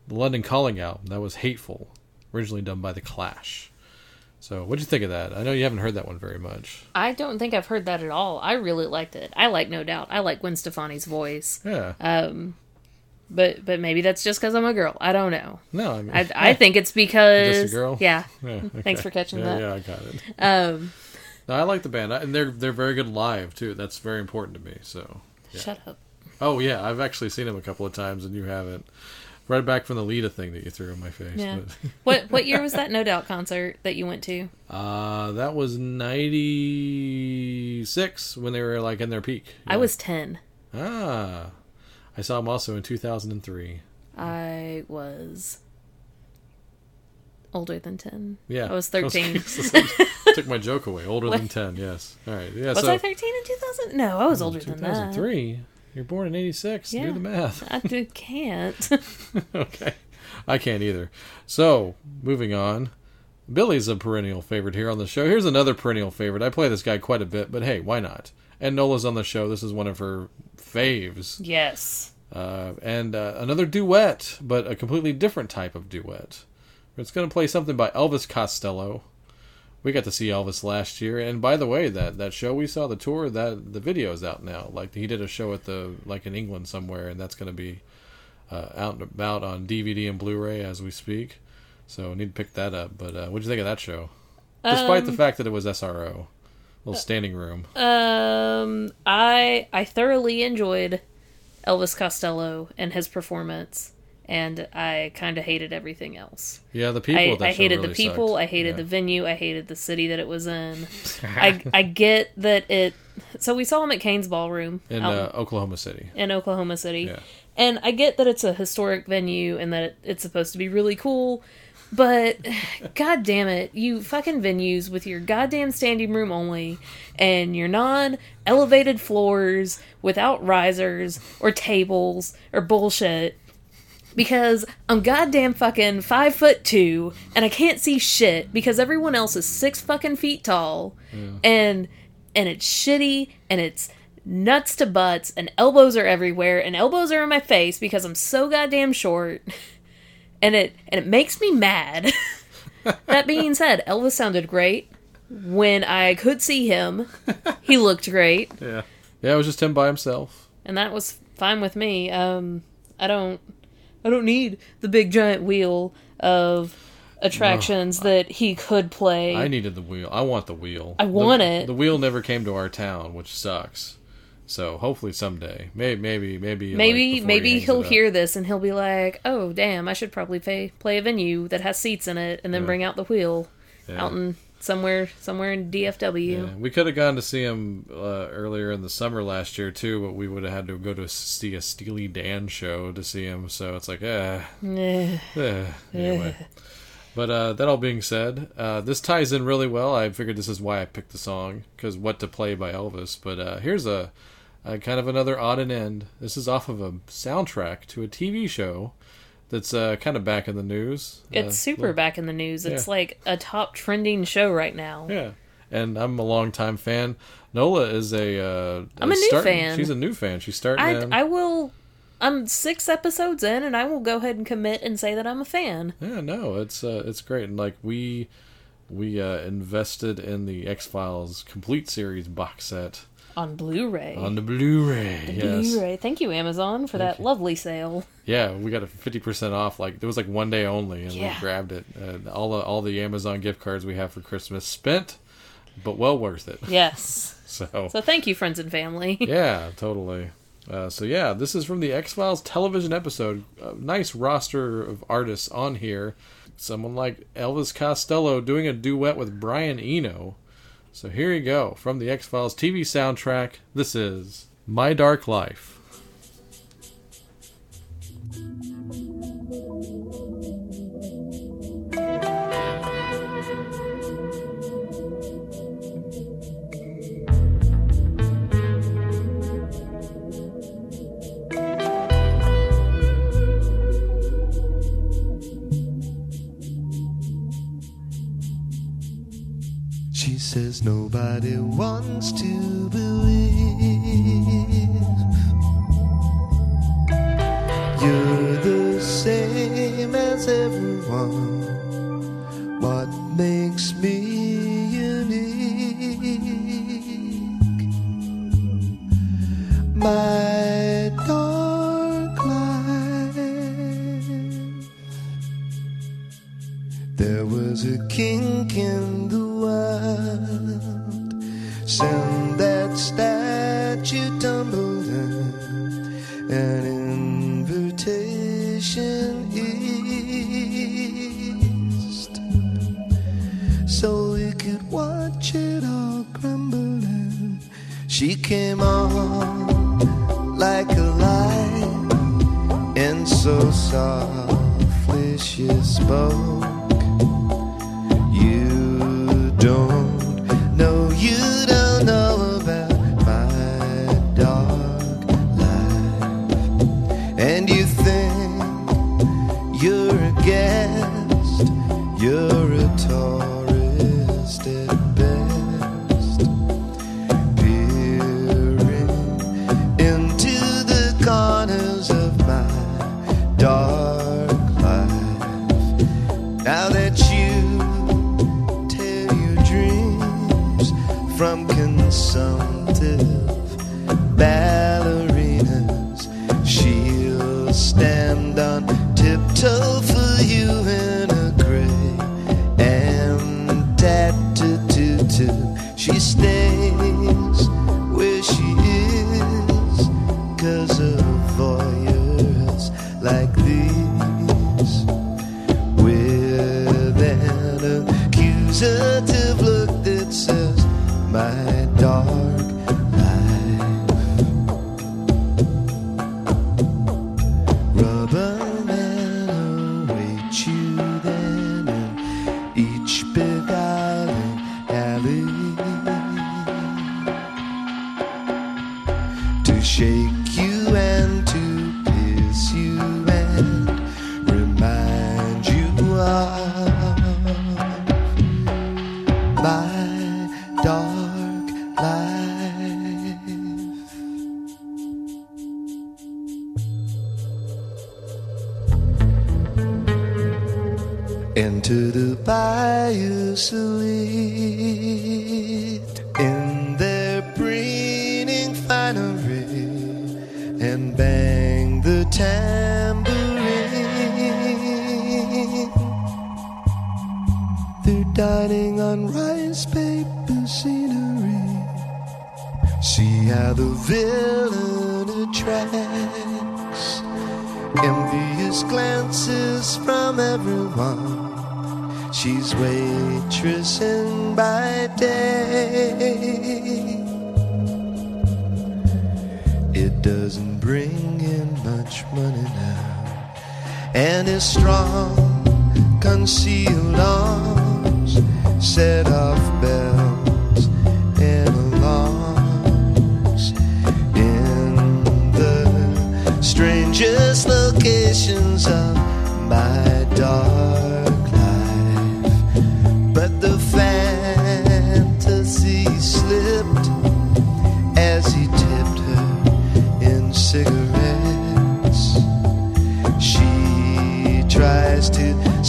the London Calling album. That was Hateful, originally done by The Clash. So, what'd you think of that? I know you haven't heard that one very much. I don't think I've heard that at all. I really liked it. I like No Doubt. I like Gwen Stefani's voice. Yeah. Um, but but maybe that's just because I'm a girl. I don't know. no, I mean, I, *laughs* I think it's because Just a girl? Yeah. Yeah, *laughs* okay. Thanks for catching yeah, that. Yeah, I got it. Um, No, I like the band, I- and they're they're very good live too. That's very important to me. So, shut up. oh yeah, I've actually seen him a couple of times, and you haven't. Right back from the Lita thing that you threw in my face. Yeah. *laughs* What what year was that No Doubt concert that you went to? Uh, that was '96 when they were like in their peak. I was ten. Ah, I saw him also in 2003. I was older than ten. Yeah, I was thirteen. *laughs* took my joke away. Older than 10. Yes. All right. Yeah. was so I thirteen in two thousand? No, I was older than that. 2003. You're born in '86. Yeah. Do the math. I d- can't. *laughs* *laughs* okay. I can't either. So, moving on. Billy's a perennial favorite here on the show. Here's another perennial favorite. I play this guy quite a bit, but hey, why not? And Nola's on the show. This is one of her faves. yes. Uh, and uh, another duet, but a completely different type of duet. It's going to play something by Elvis Costello. We got to see Elvis last year, and by the way, that that show we saw, the tour, that the video is out now. Like he did a show at the like in England somewhere, and that's going to be uh, out and about on DVD and Blu-ray as we speak. So I need to pick that up. But uh, what'd you think of that show? Despite the fact that it was SRO, little standing room. Um, I I thoroughly enjoyed Elvis Costello and his performance, and I kind of hated everything else. Yeah, the people. I, that I hated really the people. sucked. I hated Yeah. the venue. I hated the city that it was in. *laughs* I I get that it. So we saw him at Cain's Ballroom in out uh, Oklahoma City. in Oklahoma City, Yeah. and I get that it's a historic venue and that it, it's supposed to be really cool. But *laughs* god damn it, you fucking venues with your goddamn standing room only and your non elevated floors without risers or tables or bullshit. Because I'm goddamn fucking five foot two and I can't see shit because everyone else is six fucking feet tall and and it's shitty and it's nuts to butts and elbows are everywhere and elbows are in my face because I'm so goddamn short *laughs* and it and it makes me mad. *laughs* that being said, Elvis sounded great when I could see him. He *laughs* looked great, Yeah. Yeah, it was just him by himself. and that was fine with me. Um, I don't, I don't need the big giant wheel of attractions that he could play. I needed the wheel. I want the wheel. I want the, it. The wheel never came to our town, which sucks. So hopefully someday, maybe, maybe, maybe, maybe before maybe he he'll hear this and he'll be like, "Oh, damn! I should probably play play a venue that has seats in it, and then Yeah. bring out the wheel Yeah. out in somewhere somewhere in DFW." Yeah, we could have gone to see him uh, earlier in the summer last year too, but we would have had to go to see a Steely Dan show to see him. So it's like, eh, Eh. eh. anyway. But uh, that all being said, uh, this ties in really well. I figured this is why I picked the song because "What to Play" by Elvis. But uh, here's a, a kind of another odd and end. This is off of a soundtrack to a TV show that's uh, kind of back in the news. It's Uh, super back in the news. It's yeah. like a top trending show right now. Yeah, and I'm a longtime fan. Nola is a. Uh, I'm a new starting- fan. She's a new fan. She's starting. I, in. I will. I'm six episodes in, and I will go ahead and commit and say that I'm a fan. Yeah, no, it's uh, it's great, and like we we uh, invested in the X Files complete series box set On Blu-ray. on the Blu-ray. yes, Blu-ray. Thank you, Amazon, for that lovely sale. yeah, we got a fifty percent off. Like it was like one day only, and Yeah. we grabbed it. Uh, all the all the Amazon gift cards we have for Christmas spent, but well worth it. Yes. *laughs* So, So thank you, friends and family. *laughs* yeah, totally. Uh, so yeah, this is from the X Files television episode. A nice roster of artists on here. Someone like Elvis Costello doing a duet with Brian Eno. So here you go from the X Files TV soundtrack. This is My Dark Life. says nobody wants to believe. You're the same as everyone. What makes me unique? My dark life. There was a kink in She came on like a light, and so softly she spoke. from concern.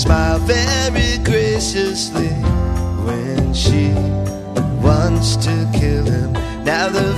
smile very graciously when she wants to kill him. Now the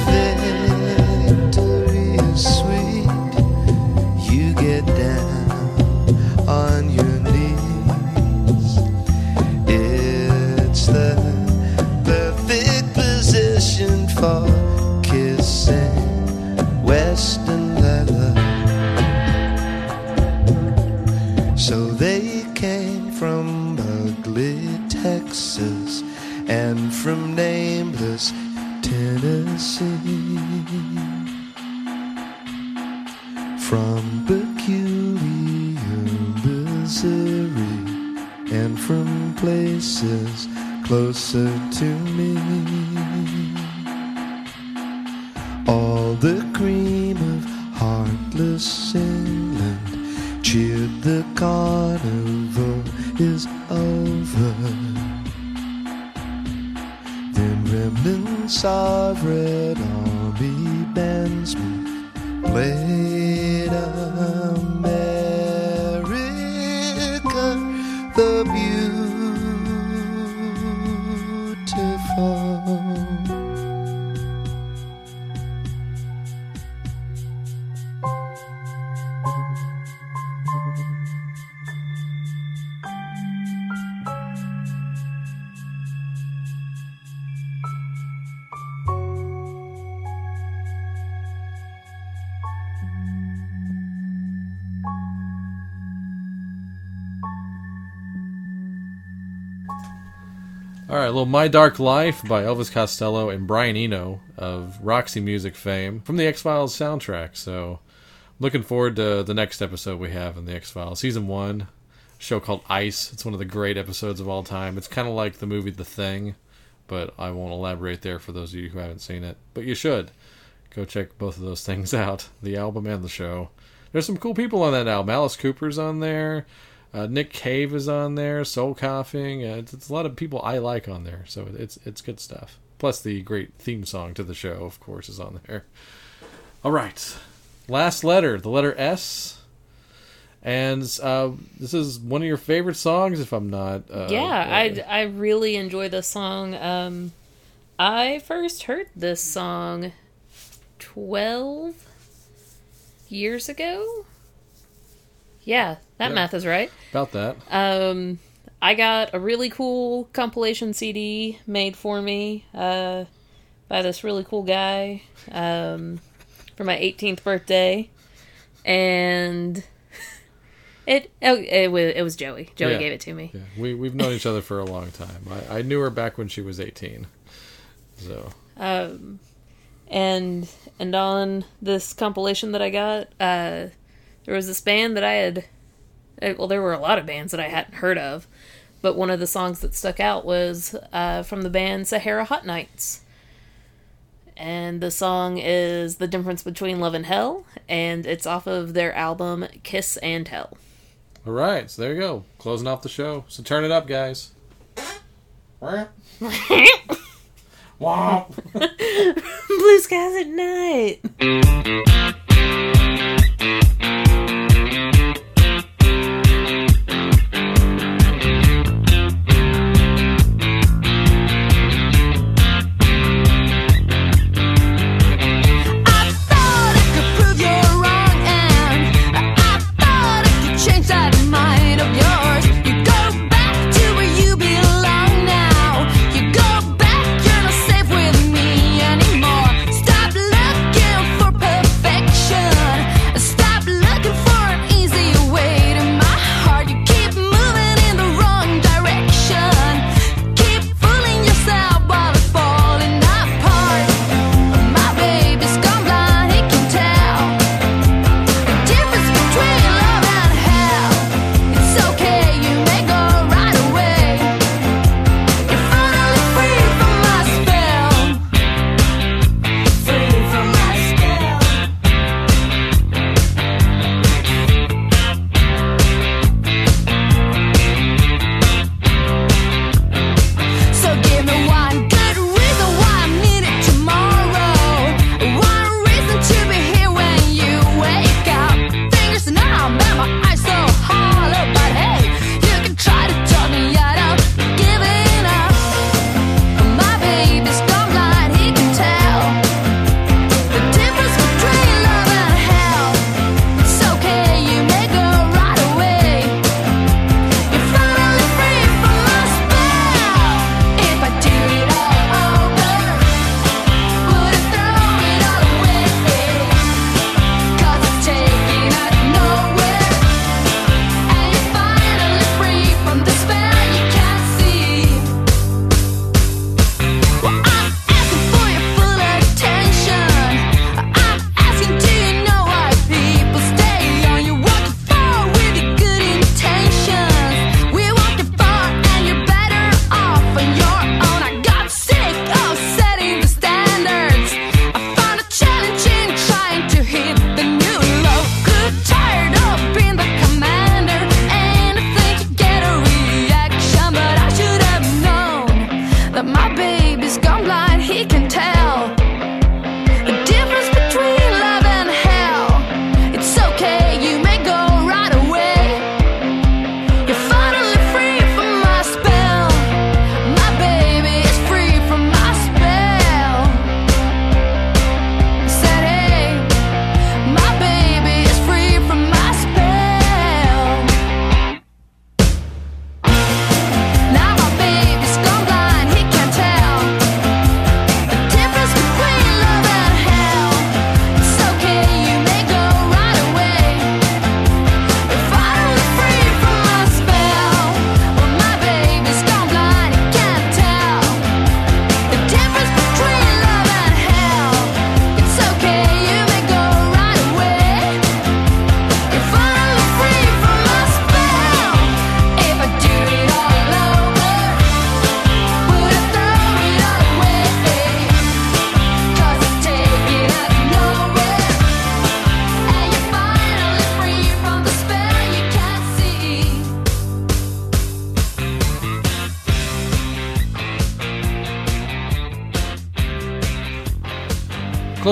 My Dark Life by Elvis Costello and Brian Eno of Roxy Music fame from the X Files soundtrack. So, looking forward to the next episode we have in the X Files season one, show called Ice. It's one of the great episodes of all time. It's kind of like the movie The Thing, but I won't elaborate there for those of you who haven't seen it. But you should go check both of those *laughs* things out the album and the show. There's some cool people on that album. Alice Cooper's on there. Uh, Nick Cave is on there. Soul Coughing. Uh, it's, it's a lot of people I like on there, so it's it's good stuff. Plus the great theme song to the show, of course, is on there. All right, last letter, the letter S, and uh, this is one of your favorite songs, if I'm not. Uh, yeah, uh, I I really enjoy this song. Um, I first heard this song twelve years ago. Yeah, that Yeah. math is right. about that. Um, I got a really cool compilation CD made for me uh, by this really cool guy um, for my 18th birthday, and *laughs* it oh, it was it was Joey. Joey Yeah. gave it to me. Yeah, we we've known each other for a long time. I, I knew her back when she was 18. So Um, and and on this compilation that I got, uh, there was this band that I had. Well, there were a lot of bands that I hadn't heard of, but one of the songs that stuck out was uh, from the band Sahara Hotnights. And the song is The Difference Between Love and Hell, and it's off of their album Kiss and Tell. all right, so there you go, closing off the show. So turn it up, guys. *laughs* Blue skies at night.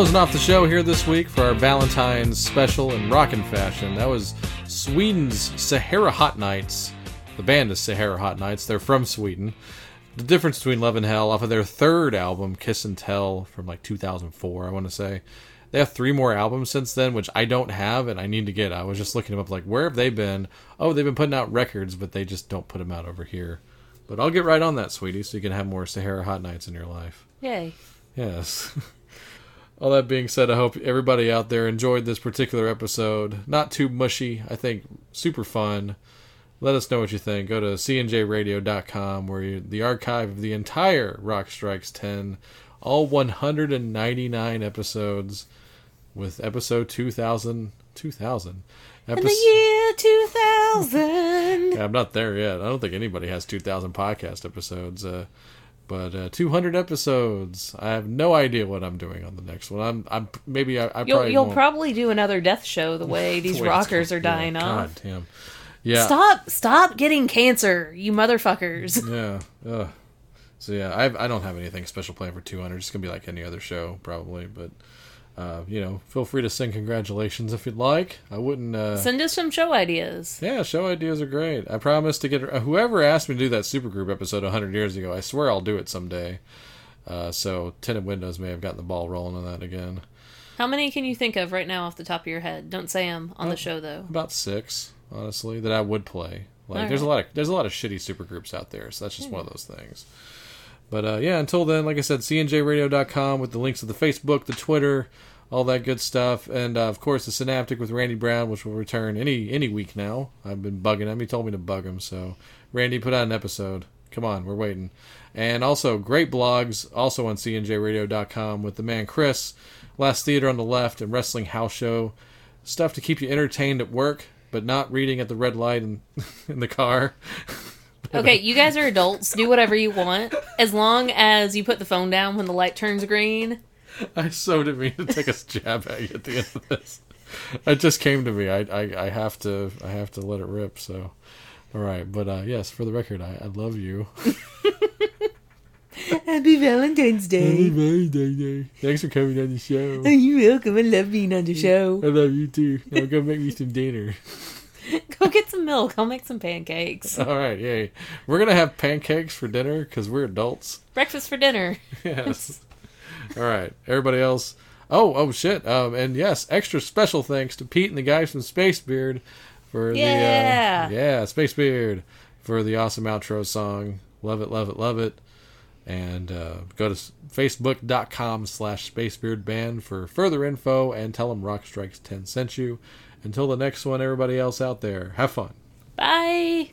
Closing off the show here this week for our Valentine's special in rockin' fashion. That was Sweden's Sahara Hotnights. The band is Sahara Hotnights. They're from Sweden. The difference between Love and Hell off of their third album, Kiss and Tell, from like 2004, I want to say. They have three more albums since then, which I don't have and I need to get. I was just looking them up, like, where have they been? Oh, they've been putting out records, but they just don't put them out over here. But I'll get right on that, sweetie, so you can have more Sahara Hotnights in your life. Yay. Yes. *laughs* All that being said, I hope everybody out there enjoyed this particular episode. Not too mushy, I think super fun. Let us know what you think. Go to cnjradio.com where you, the archive of the entire Rock Strikes 10, all 199 episodes, with episode 2000. 2000. In Epis- the year 2000. yeah, I'm not there yet. I don't think anybody has 2,000 podcast episodes. Uh, but uh, 200 episodes. I have no idea what I'm doing on the next one. I'm, I'm maybe I, I You'll, probably you'll won't. probably do another death show the way *laughs* these Wait, rockers are yeah, dying God damn. Yeah. Stop, stop getting cancer, you motherfuckers. *laughs* Yeah. Ugh. So yeah, I I don't have anything special planned for 200. It's gonna be like any other show probably, but. Uh, you know, feel free to send congratulations if you'd like. I wouldn't. Uh, Send us some show ideas. Yeah, show ideas are great. I promise to get uh, whoever asked me to do that supergroup episode 100 years ago. I swear I'll do it someday. Uh, so Tinted Windows may have gotten the ball rolling on that again. How many can you think of right now off the top of your head? Don't say them on the show though. About six, honestly, that I would play. Like, All there's a lot of there's a lot of shitty supergroups out there, so that's just one of those things. But uh, yeah, until then, like I said, cnjradio.com with the links to the Facebook, the Twitter, all that good stuff, and uh, of course the Synaptic with Randy Brown, which will return any any week now. I've been bugging him; he told me to bug him, so Randy, put out an episode. Come on, we're waiting. And also great blogs, also on cnjradio.com with the man Chris, Last Theater on the Left, and Wrestling House Show. Stuff to keep you entertained at work, but not reading at the red light in, *laughs* in the car. *laughs* Okay, you guys are adults. Do whatever you want, as long as you put the phone down when the light turns green. I so didn't mean to take a jab at you at the end of this. It just came to me. I, I, I have to I have to let it rip. So, all right. But uh, yes, for the record, I, I love you. *laughs* Happy Valentine's Day. Happy Valentine's Day. Thanks for coming on the show. You're welcome. I love being on the show. I love you too. Now go make me some dinner. *laughs* Go get some milk. I'll make some pancakes. All right, yay. We're gonna have pancakes for dinner because we're adults. Breakfast for dinner. *laughs* Yes. All right. Everybody else. Oh, oh shit. Um, and yes, extra special thanks to Pete and the guys from Space Beard for Yeah. the uh, yeah Space Beard for the awesome outro song. Love it, love it, love it. And uh, go to facebook.com slash spacebeardband for further info and tell them Rock Strikes 10 sent you. Until the next one, everybody else out there, have fun. Bye.